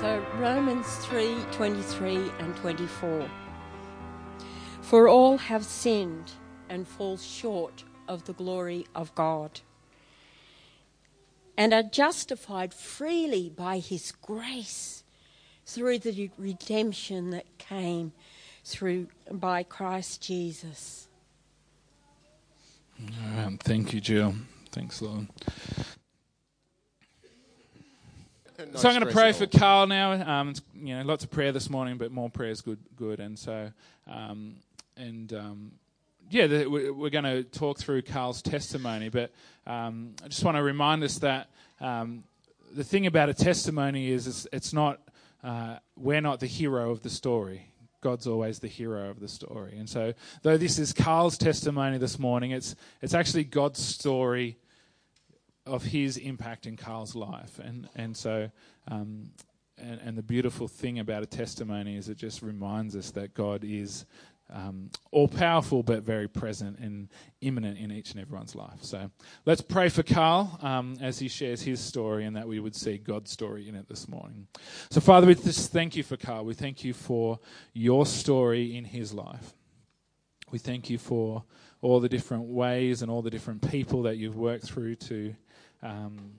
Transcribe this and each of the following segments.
So Romans 3 23 and 24. For all have sinned and fall short of the glory of God, and are justified freely by his grace through the redemption that came through by Christ Jesus. Thank you, Jill. Thanks, Lord. So I'm going to pray for. Carl now. Um, you know, lots of prayer this morning, but more prayer is good. Good, and so, um, and um, yeah, the, we- we're going to talk through Carl's testimony. But um, I just want to remind us that um, the thing about a testimony is it's, it's not uh, we're not the hero of the story. God's always the hero of the story. And so, though this is Carl's testimony this morning, it's it's actually God's story of his impact in Carl's life. And, and so, um, and, and the beautiful thing about a testimony is it just reminds us that God is um, all powerful but very present and immanent in each and everyone's life. So let's pray for Carl um, as he shares his story and that we would see God's story in it this morning. So, Father, we just thank you for Carl. We thank you for your story in his life. We thank you for all the different ways and all the different people that you've worked through to um,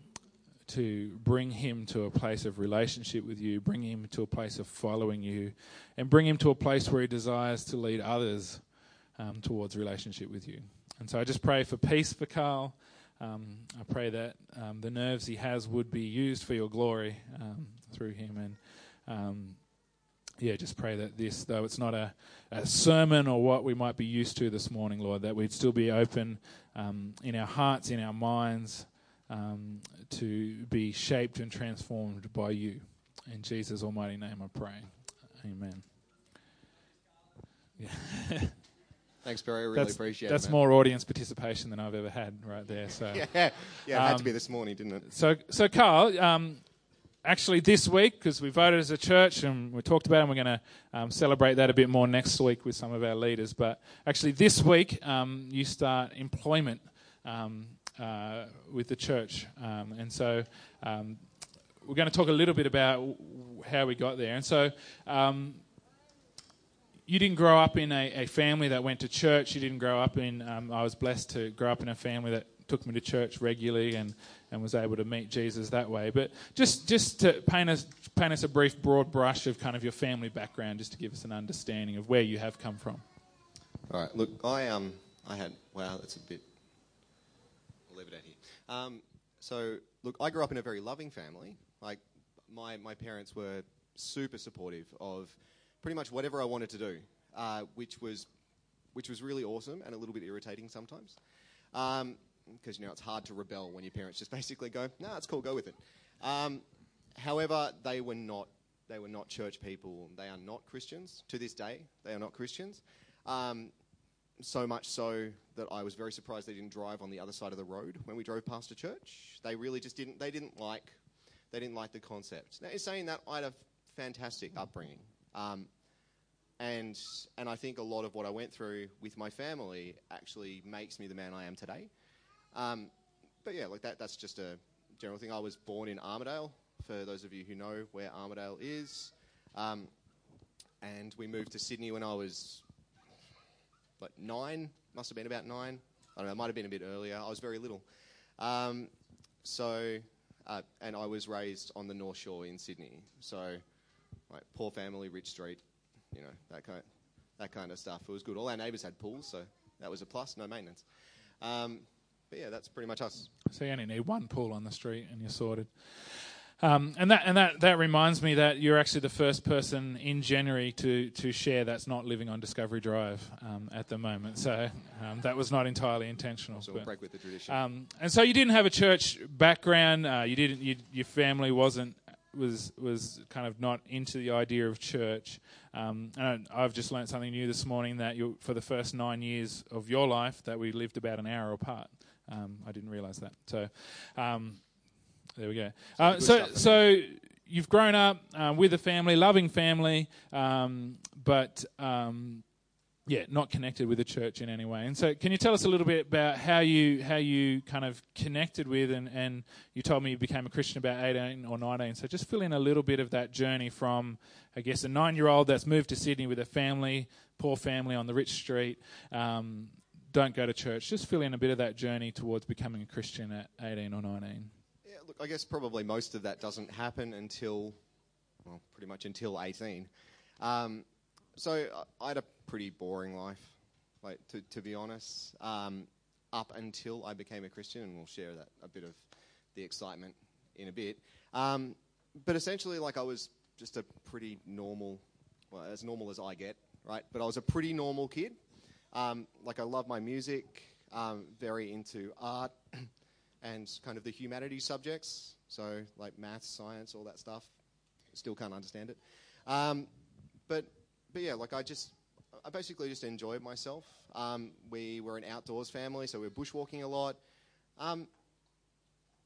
to bring him to a place of relationship with you, bring him to a place of following you, and bring him to a place where he desires to lead others um, towards relationship with you. And so I just pray for peace for Carl. Um, I pray that um, the nerves he has would be used for your glory um, through him. And um, yeah, just pray that this, though it's not a, a sermon or what we might be used to this morning, Lord, that we'd still be open um, in our hearts, in our minds, um, to be shaped and transformed by you. In Jesus' almighty name I pray. Amen. Yeah. Thanks, Barry. I really that's appreciate that's it. man. more audience participation than I've ever had right there. So, Yeah, yeah, it had to Um, be this morning, didn't it? so, so Carl, um, actually this week, because we voted as a church and we talked about it, and we're going to um, celebrate that a bit more next week with some of our leaders. But actually this week, um, you start employment um, uh, with the church. Um, and so um, we're going to talk a little bit about w- how we got there. And so um, you didn't grow up in a, a family that went to church. You didn't grow up in. Um, I was blessed to grow up in a family that took me to church regularly and, and was able to meet Jesus that way. But just just to paint us paint us a brief broad brush of kind of your family background, just to give us an understanding of where you have come from. All right. Look, I um, I had wow, that's a bit. Leave it out here. Um, so look, I grew up in a very loving family. Like my my parents were super supportive of pretty much whatever I wanted to do, uh, which was which was really awesome and a little bit irritating sometimes. Because you know it's hard to rebel when your parents just basically go, "No, it's cool, go with it." Um, however, they were not they were not church people. They are not Christians to this day. They are not Christians. Um, so much so that I was very surprised they didn't drive on the other side of the road when we drove past a church. They really just didn't. They didn't like. They didn't like the concept. Now, in saying that, I had a fantastic upbringing, um, and and I think a lot of what I went through with my family actually makes me the man I am today. Um, but yeah, like that. That's just a general thing. I was born in Armadale. For those of you who know where Armadale is, um, and we moved to Sydney when I was like nine, must have been about nine. I don't know, it might have been a bit earlier. I was very little. Um, so, uh, and I was raised on the North Shore in Sydney. So, like poor family, rich street, you know, that kind, that kind of stuff. It was good. All our neighbours had pools, so that was a plus. No maintenance. Um, but yeah, that's pretty much us. So you only need one pool on the street and you're sorted. Um, and that and that, that reminds me that you're actually the first person in January to, to share that's not living on Discovery Drive um, at the moment. So um, that was not entirely intentional. So we'll break with the tradition. Um, and so you didn't have a church background. Uh, you didn't. You, your family wasn't was was kind of not into the idea of church. Um, and I've just learned something new this morning that you, for the first nine years of your life, that we lived about an hour apart. Um, I didn't realise that. So um, there we go. Uh, so so you've grown up uh, with a family, loving family, um, but. Um, yeah, not connected with the church in any way. And so, can you tell us a little bit about how you how you kind of connected with and and you told me you became a Christian about eighteen or nineteen. So, just fill in a little bit of that journey from, I guess, a nine year old that's moved to Sydney with a family, poor family on the rich street. Um, don't go to church. Just fill in a bit of that journey towards becoming a Christian at 18 or 19. Look, I guess probably most of that doesn't happen until, well, pretty much until 18. Um, so I had a pretty boring life, like to, to be honest, um, up until I became a Christian, and we'll share that a bit of the excitement in a bit. Um, but essentially, like I was just a pretty normal, well, as normal as I get, right? But I was a pretty normal kid. Um, like I love my music, um, very into art and kind of the humanities subjects. So like maths, science, all that stuff. Still can't understand it. Um, but but yeah, like I just I basically just enjoyed myself. Um, we were an outdoors family, so we were bushwalking a lot. Um,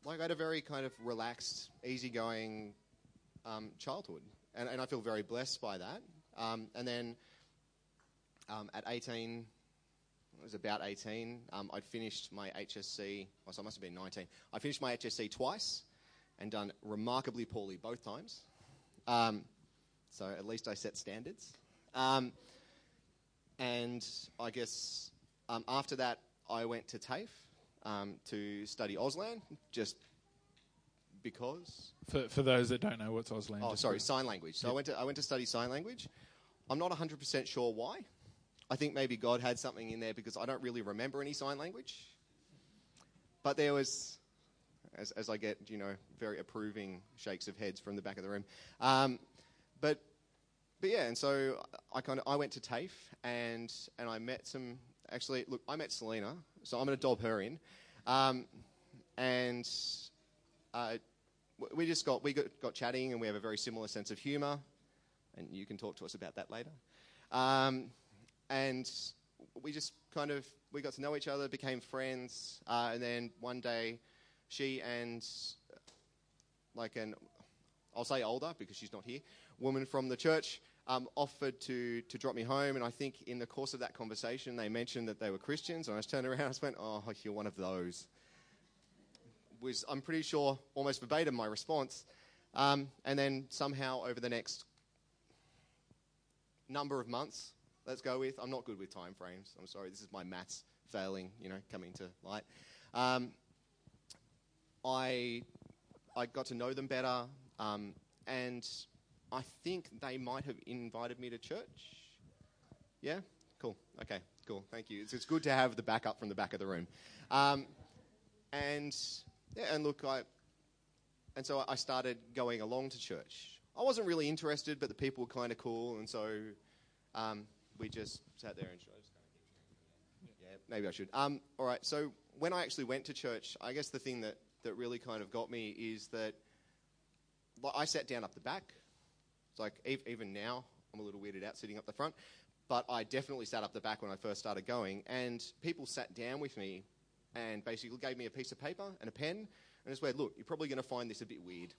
like I had a very kind of relaxed, easygoing um, childhood, and, and I feel very blessed by that. Um, and then um, at 18, it was about 18, um, I'd finished my HSC, well, so I must have been 19. I finished my HSC twice and done remarkably poorly both times. Um, so at least I set standards. Um, and I guess um, after that, I went to TAFE um, to study Auslan, just because. For, for those that don't know what's Auslan. Oh, sorry, sign language. So I went to I went to study sign language. I'm not 100% sure why. I think maybe God had something in there because I don't really remember any sign language. But there was, as, as I get, you know, very approving shakes of heads from the back of the room. Um, but but yeah, and so I kind of I went to TAFE and and I met some. Actually, look, I met Selena, so I'm going to dob her in, um, and uh, we just got we got, got chatting, and we have a very similar sense of humour, and you can talk to us about that later. Um, and we just kind of we got to know each other, became friends, uh, and then one day, she and like an I'll say older because she's not here, woman from the church um, offered to, to drop me home. And I think in the course of that conversation, they mentioned that they were Christians. And I just turned around and just went, Oh, you're one of those. Was, I'm pretty sure, almost verbatim, my response. Um, and then somehow over the next number of months, let's go with, I'm not good with time frames. I'm sorry, this is my maths failing, you know, coming to light. Um, I, I got to know them better. Um, and I think they might have invited me to church. Yeah? Cool. Okay, cool. Thank you. It's, it's good to have the backup from the back of the room. Um, and, yeah, and look, I, and so I started going along to church. I wasn't really interested, but the people were kind of cool, and so um, we just sat there and. Yeah, maybe I should. Um, all right, so when I actually went to church, I guess the thing that, that really kind of got me is that I sat down up the back. It's like ev- even now, I'm a little weirded out sitting up the front, but I definitely sat up the back when I first started going, and people sat down with me and basically gave me a piece of paper and a pen and just went, "Look, you're probably going to find this a bit weird."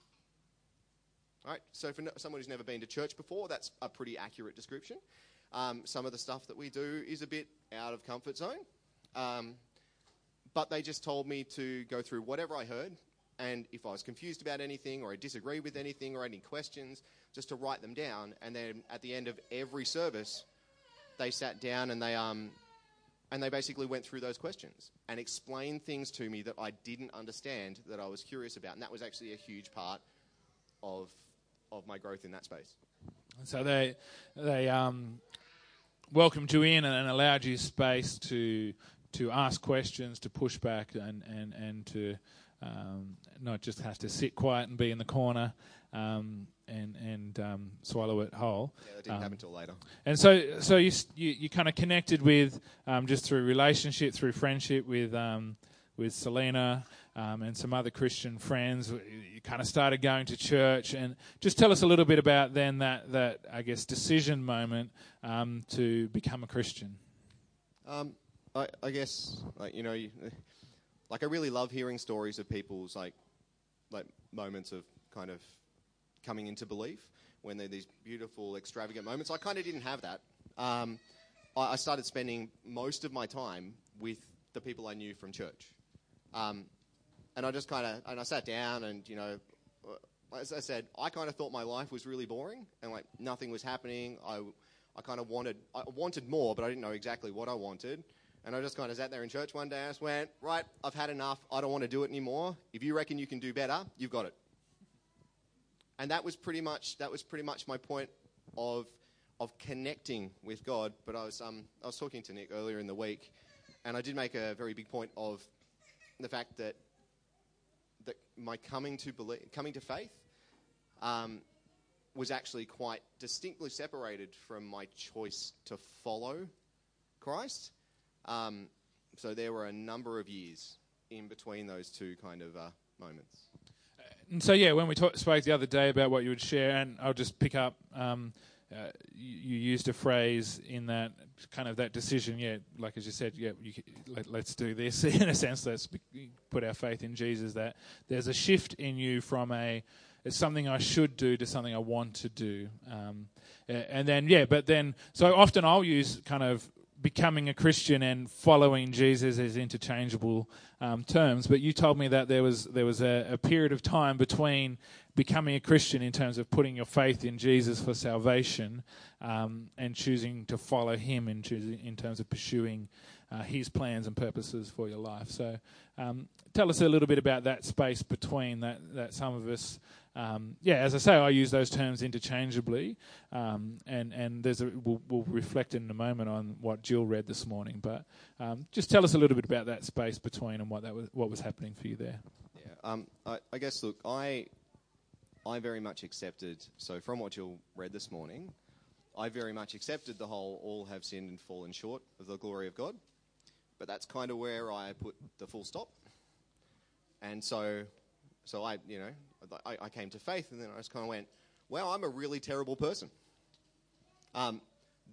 All right, so for no- someone who's never been to church before, that's a pretty accurate description. Um, some of the stuff that we do is a bit out of comfort zone, um, but they just told me to go through whatever I heard and if I was confused about anything or I disagreed with anything or any questions, just to write them down. And then at the end of every service, they sat down and they um, and they basically went through those questions and explained things to me that I didn't understand that I was curious about, and that was actually a huge part of of my growth in that space. So they they um, welcomed you in and allowed you space to to ask questions, to push back, and and and to um, not just have to sit quiet and be in the corner um, and and um, swallow it whole. Yeah, that didn't Um, happen until later. And so, so you you, you kind of connected with um, just through relationship, through friendship with um, with Selena um, and some other Christian friends. You kind of started going to church, and just tell us a little bit about then that that I guess decision moment um, to become a Christian. Um, I, I guess, like you know, you, like I really love hearing stories of people's like, like moments of kind of coming into belief when they're these beautiful, extravagant moments. I kind of didn't have that. Um, I, I started spending most of my time with the people I knew from church. Um, and I just kind of, and I sat down and, you know, uh, as I said, I kind of thought my life was really boring and like nothing was happening. I, I kind of wanted, I wanted more, but I didn't know exactly what I wanted. And I just kind of sat there in church one day and I just went, right, I've had enough. I don't want to do it anymore. If you reckon you can do better, you've got it. And that was pretty much, that was pretty much my point of, of connecting with God. But I was, um, I was talking to Nick earlier in the week and I did make a very big point of the fact that that my coming to believe, coming to faith um, was actually quite distinctly separated from my choice to follow Christ. Um, so there were a number of years in between those two kind of uh, moments. And so yeah, when we talk, spoke the other day about what you would share, and I'll just pick up. Um, uh, you, used a phrase in that kind of that decision. Yeah, like as you said, yeah, you, let, us do this in a sense. Let's put our faith in Jesus. That there's a shift in you from a it's something I should do to something I want to do. Um, and then yeah, but then so often I'll use kind of becoming a Christian and following Jesus as interchangeable um, terms. But you told me that there was there was a, a, period of time between becoming a Christian in terms of putting your faith in Jesus for salvation um, and choosing to follow Him in choosing, in terms of pursuing uh, His plans and purposes for your life. So, um, tell us a little bit about that space between that that some of us um, yeah, as I say, I use those terms interchangeably, um, and and there's a we'll, we'll, reflect in a moment on what Jill read this morning. But um, just tell us a little bit about that space between and what that was what was happening for you there. Yeah, um, I, I, guess look, I I very much accepted. So from what Jill read this morning, I very much accepted the whole all have sinned and fallen short of the glory of God. But that's kind of where I put the full stop. And so so I, you know, I, I came to faith, and then I just kind of went, "Well, I'm a really terrible person." Um,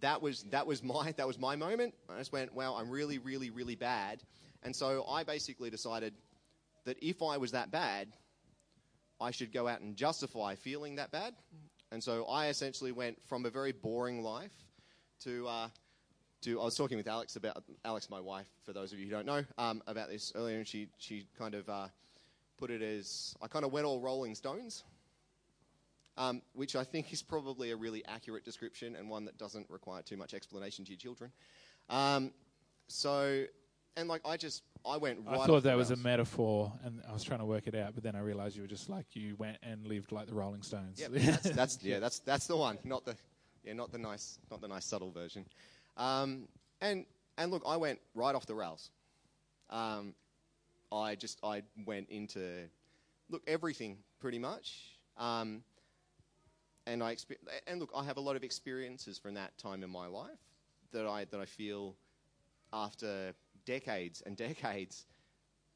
that was that was my that was my moment. I just went, "Well, I'm really, really, really bad," and so I basically decided that if I was that bad, I should go out and justify feeling that bad. And so I essentially went from a very boring life to uh, to. I was talking with Alex about Alex, my wife, for those of you who don't know, um, about this earlier, and she she kind of. Uh, put it as I kind of went all Rolling Stones, um, which I think is probably a really accurate description and one that doesn't require too much explanation to your children. Um, so, and like I just I went. Right I thought that was a metaphor, and I was trying to work it out, but then I realised you were just like you went and lived like the Rolling Stones. Yeah, that's, that's, yeah, that's that's the one, not the yeah, not the nice, not the nice subtle version. Um, and and look, I went right off the rails. Um, I just I went into look everything pretty much. Um, and I expe- and look, I have a lot of experiences from that time in my life that I that I feel after decades and decades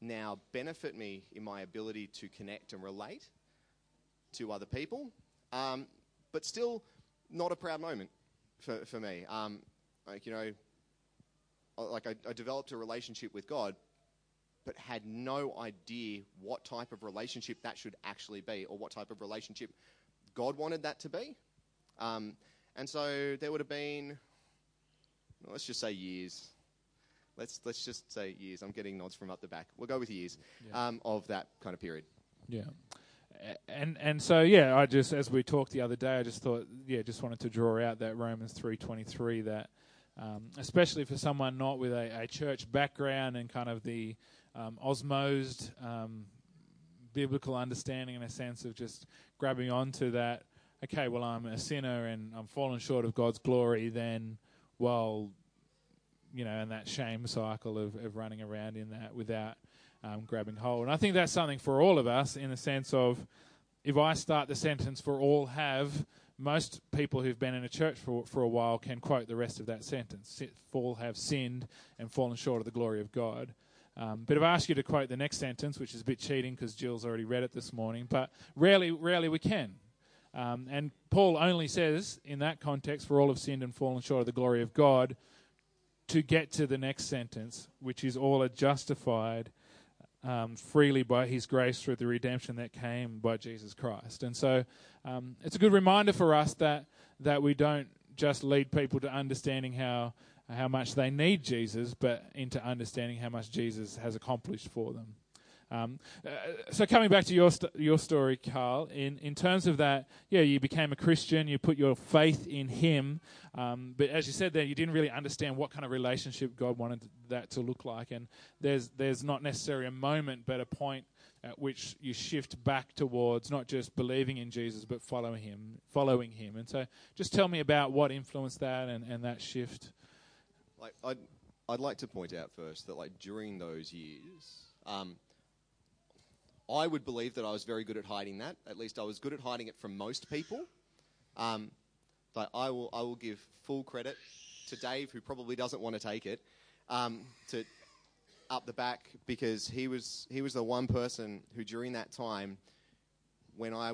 now benefit me in my ability to connect and relate to other people, um, but still not a proud moment for, for me. Um, like you know, like I, I developed a relationship with God, but had no idea what type of relationship that should actually be or what type of relationship God wanted that to be. Um, and so there would have been, let's just say years. Let's, let's just say years. I'm getting nods from up the back. We'll go with years yeah. um, of that kind of period. Yeah. And and so yeah, I just as we talked the other day, I just thought yeah, just wanted to draw out that Romans three twenty three that um, especially for someone not with a, a, church background and kind of the um, osmosed um, biblical understanding in a sense of just grabbing onto that. Okay, well, I'm a sinner and I'm fallen short of God's glory. Then, well, you know, and that shame cycle of, of running around in that without um, grabbing hold. And I think that's something for all of us in the sense of if I start the sentence for all have, most people who've been in a church for, for a while can quote the rest of that sentence. All have sinned and fallen short of the glory of God. Um, but if I ask you to quote the next sentence, which is a bit cheating because Jill's already read it this morning, but rarely, rarely we can. Um, and Paul only says, in that context, for all have sinned and fallen short of the glory of God, to get to the next sentence, which is all are justified um, freely by his grace through the redemption that came by Jesus Christ. And so um, it's a good reminder for us that, that we don't just lead people to understanding how how much they need Jesus, but into understanding how much Jesus has accomplished for them. Um, uh, so coming back to your st- your story, Carl, in in terms of that, yeah, you became a Christian, you put your faith in Him, um, but as you said there, you didn't really understand what kind of relationship God wanted that to look like, and there's there's not necessarily a moment, but a point at which you shift back towards not just believing in Jesus, but following Him, following Him. And so, just tell me about what influenced that and, and that shift. Like I'd, I'd like to point out first that like during those years. Um, I would believe that I was very good at hiding that. At least I was good at hiding it from most people. Um, but I will, I will give full credit to Dave, who probably doesn't want to take it, um, to up the back because he was he was the one person who during that time, when I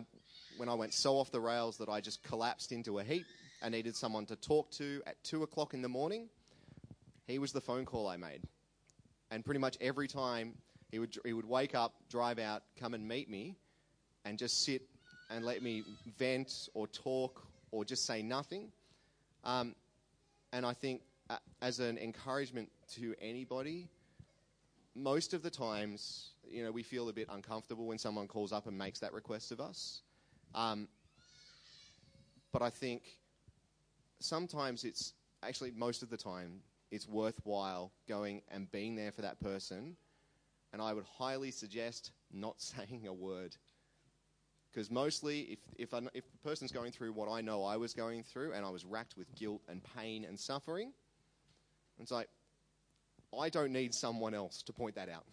when I went so off the rails that I just collapsed into a heap and needed someone to talk to at two o'clock in the morning, he was the phone call I made. And pretty much every time he would, he would wake up, drive out, come and meet me, and just sit and let me vent or talk or just say nothing. Um, and I think, uh, as an encouragement to anybody, most of the times, you know, we feel a bit uncomfortable when someone calls up and makes that request of us. Um, but I think sometimes it's actually most of the time it's worthwhile going and being there for that person and I would highly suggest not saying a word. Because mostly, if, if, I, if person's going through what I know I was going through, and I was racked with guilt and pain and suffering, it's like, I don't need someone else to point that out.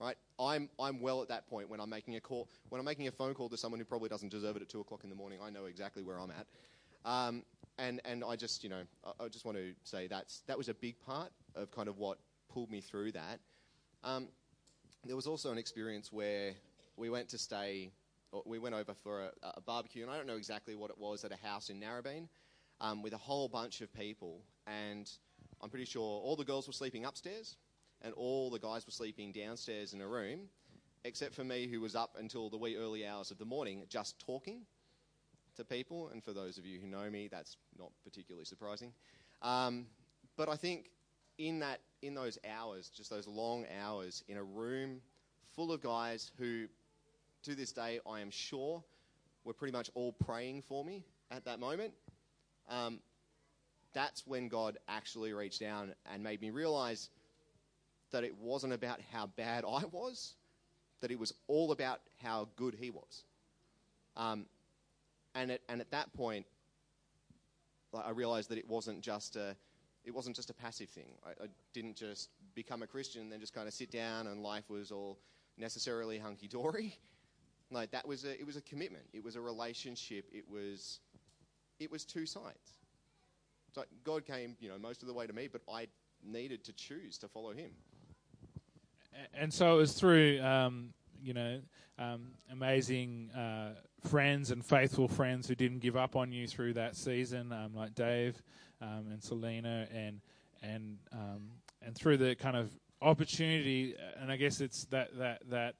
Right? I'm, I'm well at that point when I'm making a call, when I'm making a phone call to someone who probably doesn't deserve it at 2 o'clock in the morning, I know exactly where I'm at. Um, and, and I just, you know, I, I, just want to say that's, that was a big part of kind of what pulled me through that. Um, there was also an experience where we went to stay, we went over for a, a, barbecue, and I don't know exactly what it was at a house in Narrabeen um, with a whole bunch of people. And I'm pretty sure all the girls were sleeping upstairs and all the guys were sleeping downstairs in a room, except for me, who was up until the wee early hours of the morning just talking to people. And for those of you who know me, that's not particularly surprising. Um, but I think in that in those hours, just those long hours in a room full of guys who, to this day, I am sure were pretty much all praying for me at that moment. Um, that's when God actually reached down and made me realize that it wasn't about how bad I was, that it was all about how good He was. Um, and, it, and at that point, I realized that it wasn't just a it wasn't just a passive thing. I, I didn't just become a Christian and then just kind of sit down and life was all necessarily hunky dory. Like that was a, it was a commitment. It was a relationship. It was, it was two sides. So God came, you know, most of the way to me, but I needed to choose to follow Him. And so it was through, um, you know, um, amazing uh, friends and faithful friends who didn't give up on you through that season, um, like Dave um, and Selena, and and um, and through the kind of opportunity, and I guess it's that that that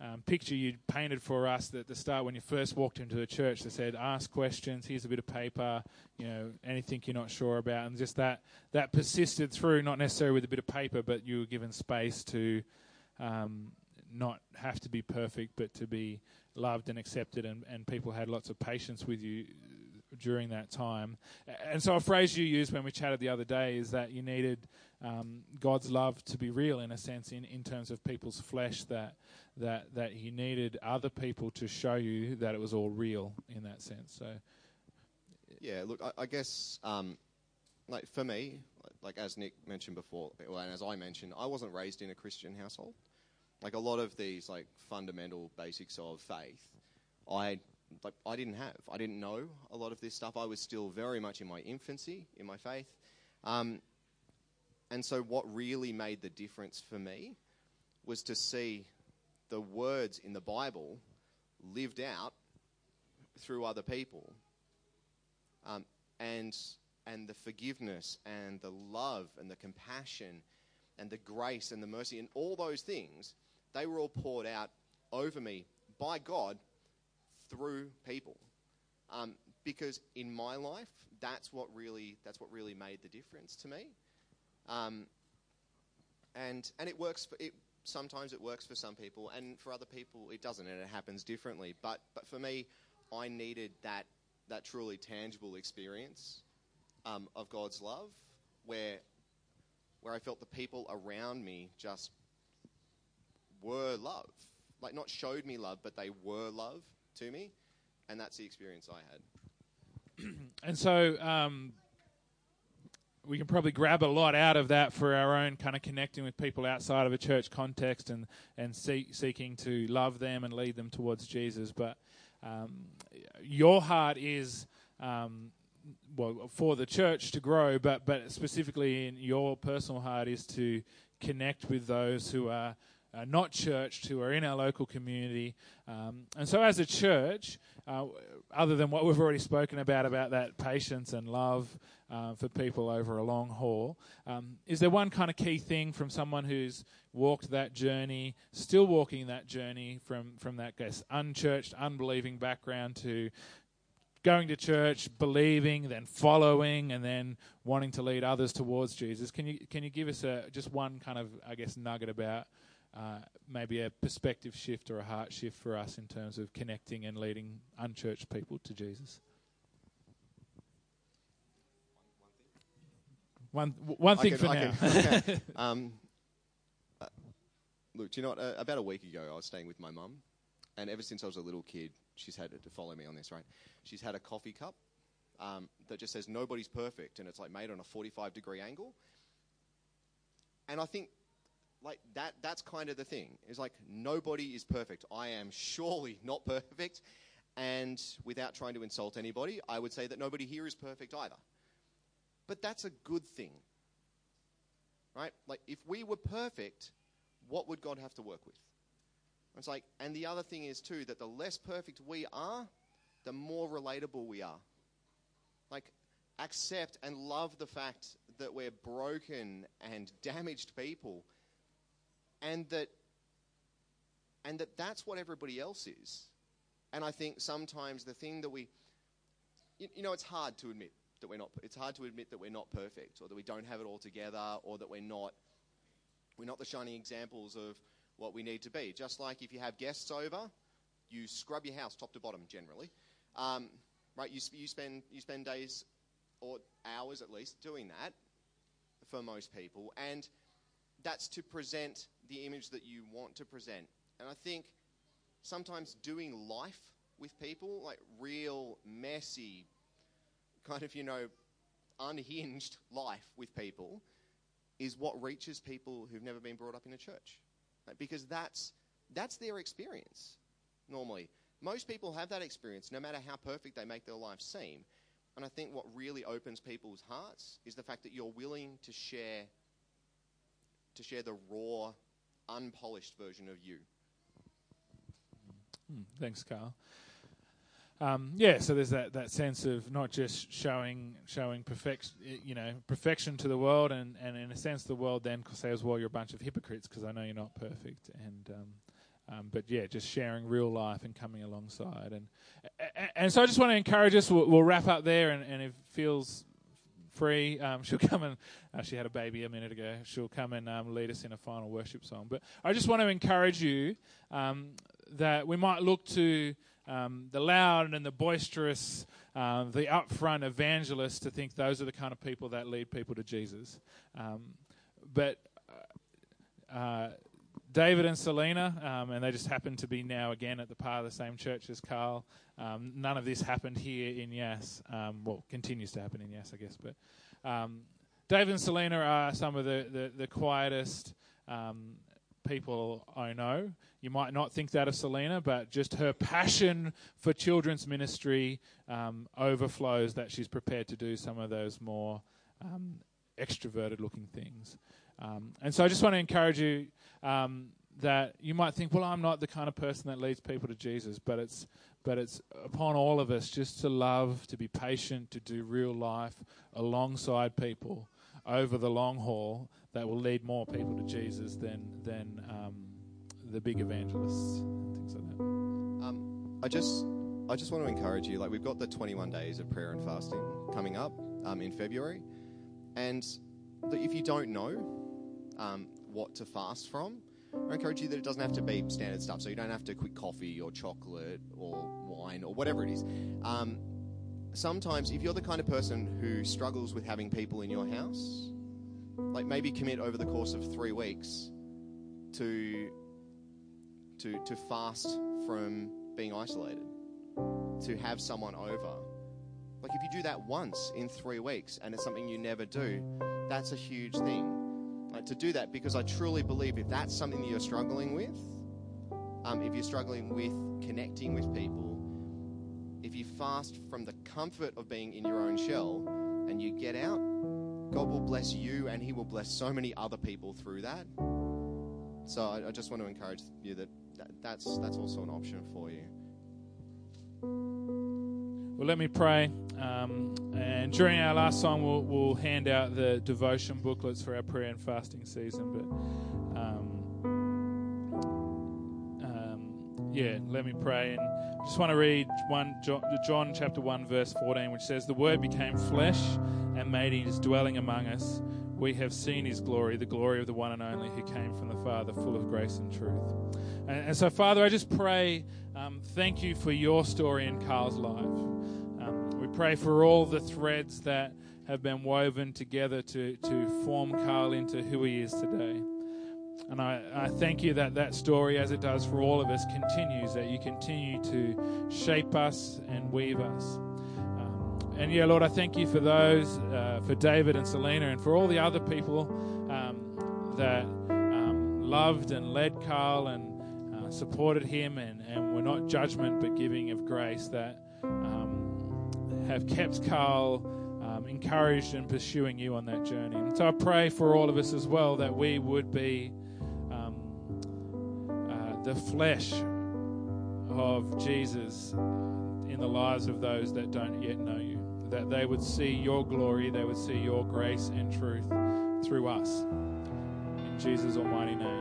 um, picture you painted for us at the start when you first walked into the church that said, "Ask questions. Here's a bit of paper. You know, anything you're not sure about," and just that that persisted through, not necessarily with a bit of paper, but you were given space to um, not have to be perfect, but to be loved and accepted, and, and people had lots of patience with you during that time. And so, a phrase you used when we chatted the other day is that you needed um, God's love to be real, in a sense, in, in terms of people's flesh. That that that you needed other people to show you that it was all real in that sense. So, yeah, look, I, I guess. Um, like for me, like as Nick mentioned before, and as I mentioned, I wasn't raised in a Christian household. Like a lot of these like fundamental basics of faith, I like I didn't have. I didn't know a lot of this stuff. I was still very much in my infancy in my faith. Um, and so, what really made the difference for me was to see the words in the Bible lived out through other people, um, and and the forgiveness and the love and the compassion and the grace and the mercy and all those things they were all poured out over me by God through people. Um, because in my life, that's what really that's what really made the difference to me. Um, and and it works for it. Sometimes it works for some people, and for other people it doesn't, and it happens differently. But but for me, I needed that that truly tangible experience um, of God's love, where where I felt the people around me just were love, like not showed me love, but they were love to me, and that's the experience I had. And so um, we can probably grab a lot out of that for our own kind of connecting with people outside of a church context and and see, seeking to love them and lead them towards Jesus. But um, your heart is. Um, well, for the church to grow, but but specifically in your personal heart is to connect with those who are uh, not churched, who are in our local community. Um, and so, as a church, uh, other than what we've already spoken about, about that patience and love uh, for people over a long haul, um, is there one kind of key thing from someone who's walked that journey, still walking that journey from, from that guess, unchurched, unbelieving background to going to church, believing, then following, and then wanting to lead others towards Jesus? Can you, can you give us a, just one kind of, I guess, nugget about? Uh, maybe a perspective shift or a heart shift for us in terms of connecting and leading unchurched people to Jesus. One one thing I for can, now. I can, okay. um, uh, look, do you know what? Uh, about a week ago, I was staying with my mum, and ever since I was a little kid, she's had to follow me on this, right? She's had a coffee cup um, that just says "Nobody's perfect," and it's like made on a 45 degree angle. And I think, like that, that's kind of the thing. it's like nobody is perfect. I am surely not perfect, and without trying to insult anybody, I would say that nobody here is perfect either. But that's a good thing. Right? Like, if we were perfect, what would God have to work with? It's like, and the other thing is, too, that the less perfect we are, the more relatable we are. Like, accept and love the fact that we're broken and damaged people, and that, and that that's what everybody else is. And I think sometimes the thing that we, you, you know, it's hard to admit that we're not it's hard to admit that we're not perfect or that we don't have it all together or that we're not we're not the shining examples of what we need to be. Just like if you have guests over you scrub your house top to bottom generally. Um, right you, you spend you spend days or hours at least doing that for most people. And that's to present the image that you want to present and i think sometimes doing life with people like real messy kind of, you know, unhinged life with people is what reaches people who've never been brought up in a church. Right? Because that's, that's their experience, normally. Most people have that experience, no matter how perfect they make their life seem. And I think what really opens people's hearts is the fact that you're willing to share to share the raw, unpolished version of you. Hmm, thanks, Carl. Um, yeah, so there's that, that sense of not just showing showing perfect, you know, perfection to the world, and, and in a sense, the world then says, "Well, you're a bunch of hypocrites because I know you're not perfect." And um, um, but yeah, just sharing real life and coming alongside, and and, and so I just want to encourage us. We'll, we'll wrap up there, and, and it feels free, um, she'll come and uh, she had a baby a minute ago. She'll come and um, lead us in a final worship song. But I just want to encourage you um, that we might look to um, the loud and the boisterous, uh, the upfront evangelists to think those are the kind of people that lead people to Jesus. Um, but uh, uh, David and Selena, um, and they just happen to be now again at the part of the same church as Carl. Um, none of this happened here in Yass. Um, well, continues to happen in Yass, I guess. But um, David and Selena are some of the, the, the quietest people I know. You might not think that of Selena, but just her passion for children's ministry um, overflows that she's prepared to do some of those more um, extroverted looking things. Um, and so I just want to encourage you um, that you might think, well, I'm not the kind of person that leads people to Jesus, but it's but it's upon all of us just to love, to be patient, to do real life alongside people over the long haul that will lead more people to Jesus than than um, the big evangelists and things like that. Um, I just I just want to encourage you. Like we've got the 21 days of prayer and fasting coming up um, in February, and if you don't know um, what to fast from, I encourage you that it doesn't have to be standard stuff. So you don't have to quit coffee or chocolate or wine or whatever it is. Um, sometimes, if you're the kind of person who struggles with having people in your house, like maybe commit over the course of three weeks to to to fast from being isolated, to have someone over. Like if you do that once in three weeks and it's something you never do, that's a huge thing. To do that because I truly believe if that's something that you're struggling with, um, if you're struggling with connecting with people, if you fast from the comfort of being in your own shell and you get out, God will bless you and He will bless so many other people through that. So I, I just want to encourage you that, that that's that's also an option for you. Well, let me pray. Um, and during our last song, we'll, we'll, hand out the devotion booklets for our prayer and fasting season. But um, um, yeah, let me pray. And I just want to read one John, chapter 1, verse 14, which says, The Word became flesh and made his dwelling among us. We have seen his glory, the glory of the one and only who came from the Father, full of grace and truth. And, and so, Father, I just pray, um, thank you for your story in Carl's life. Um, pray for all the threads that have been woven together to, to form Carl into who he is today. And I, I thank you that that story, as it does for all of us, continues, that you continue to shape us and weave us. And yeah, Lord, I thank you for those, uh, for David and Selena, and for all the other people um, that um, loved and led Carl and uh, supported him, and, and were not judgment but giving of grace, that um, have kept Carl um, encouraged and pursuing you on that journey. And so I pray for all of us as well that we would be um, uh, the flesh of Jesus in the lives of those that don't yet know you that they would see your glory, they would see your grace and truth through us. In Jesus' almighty name.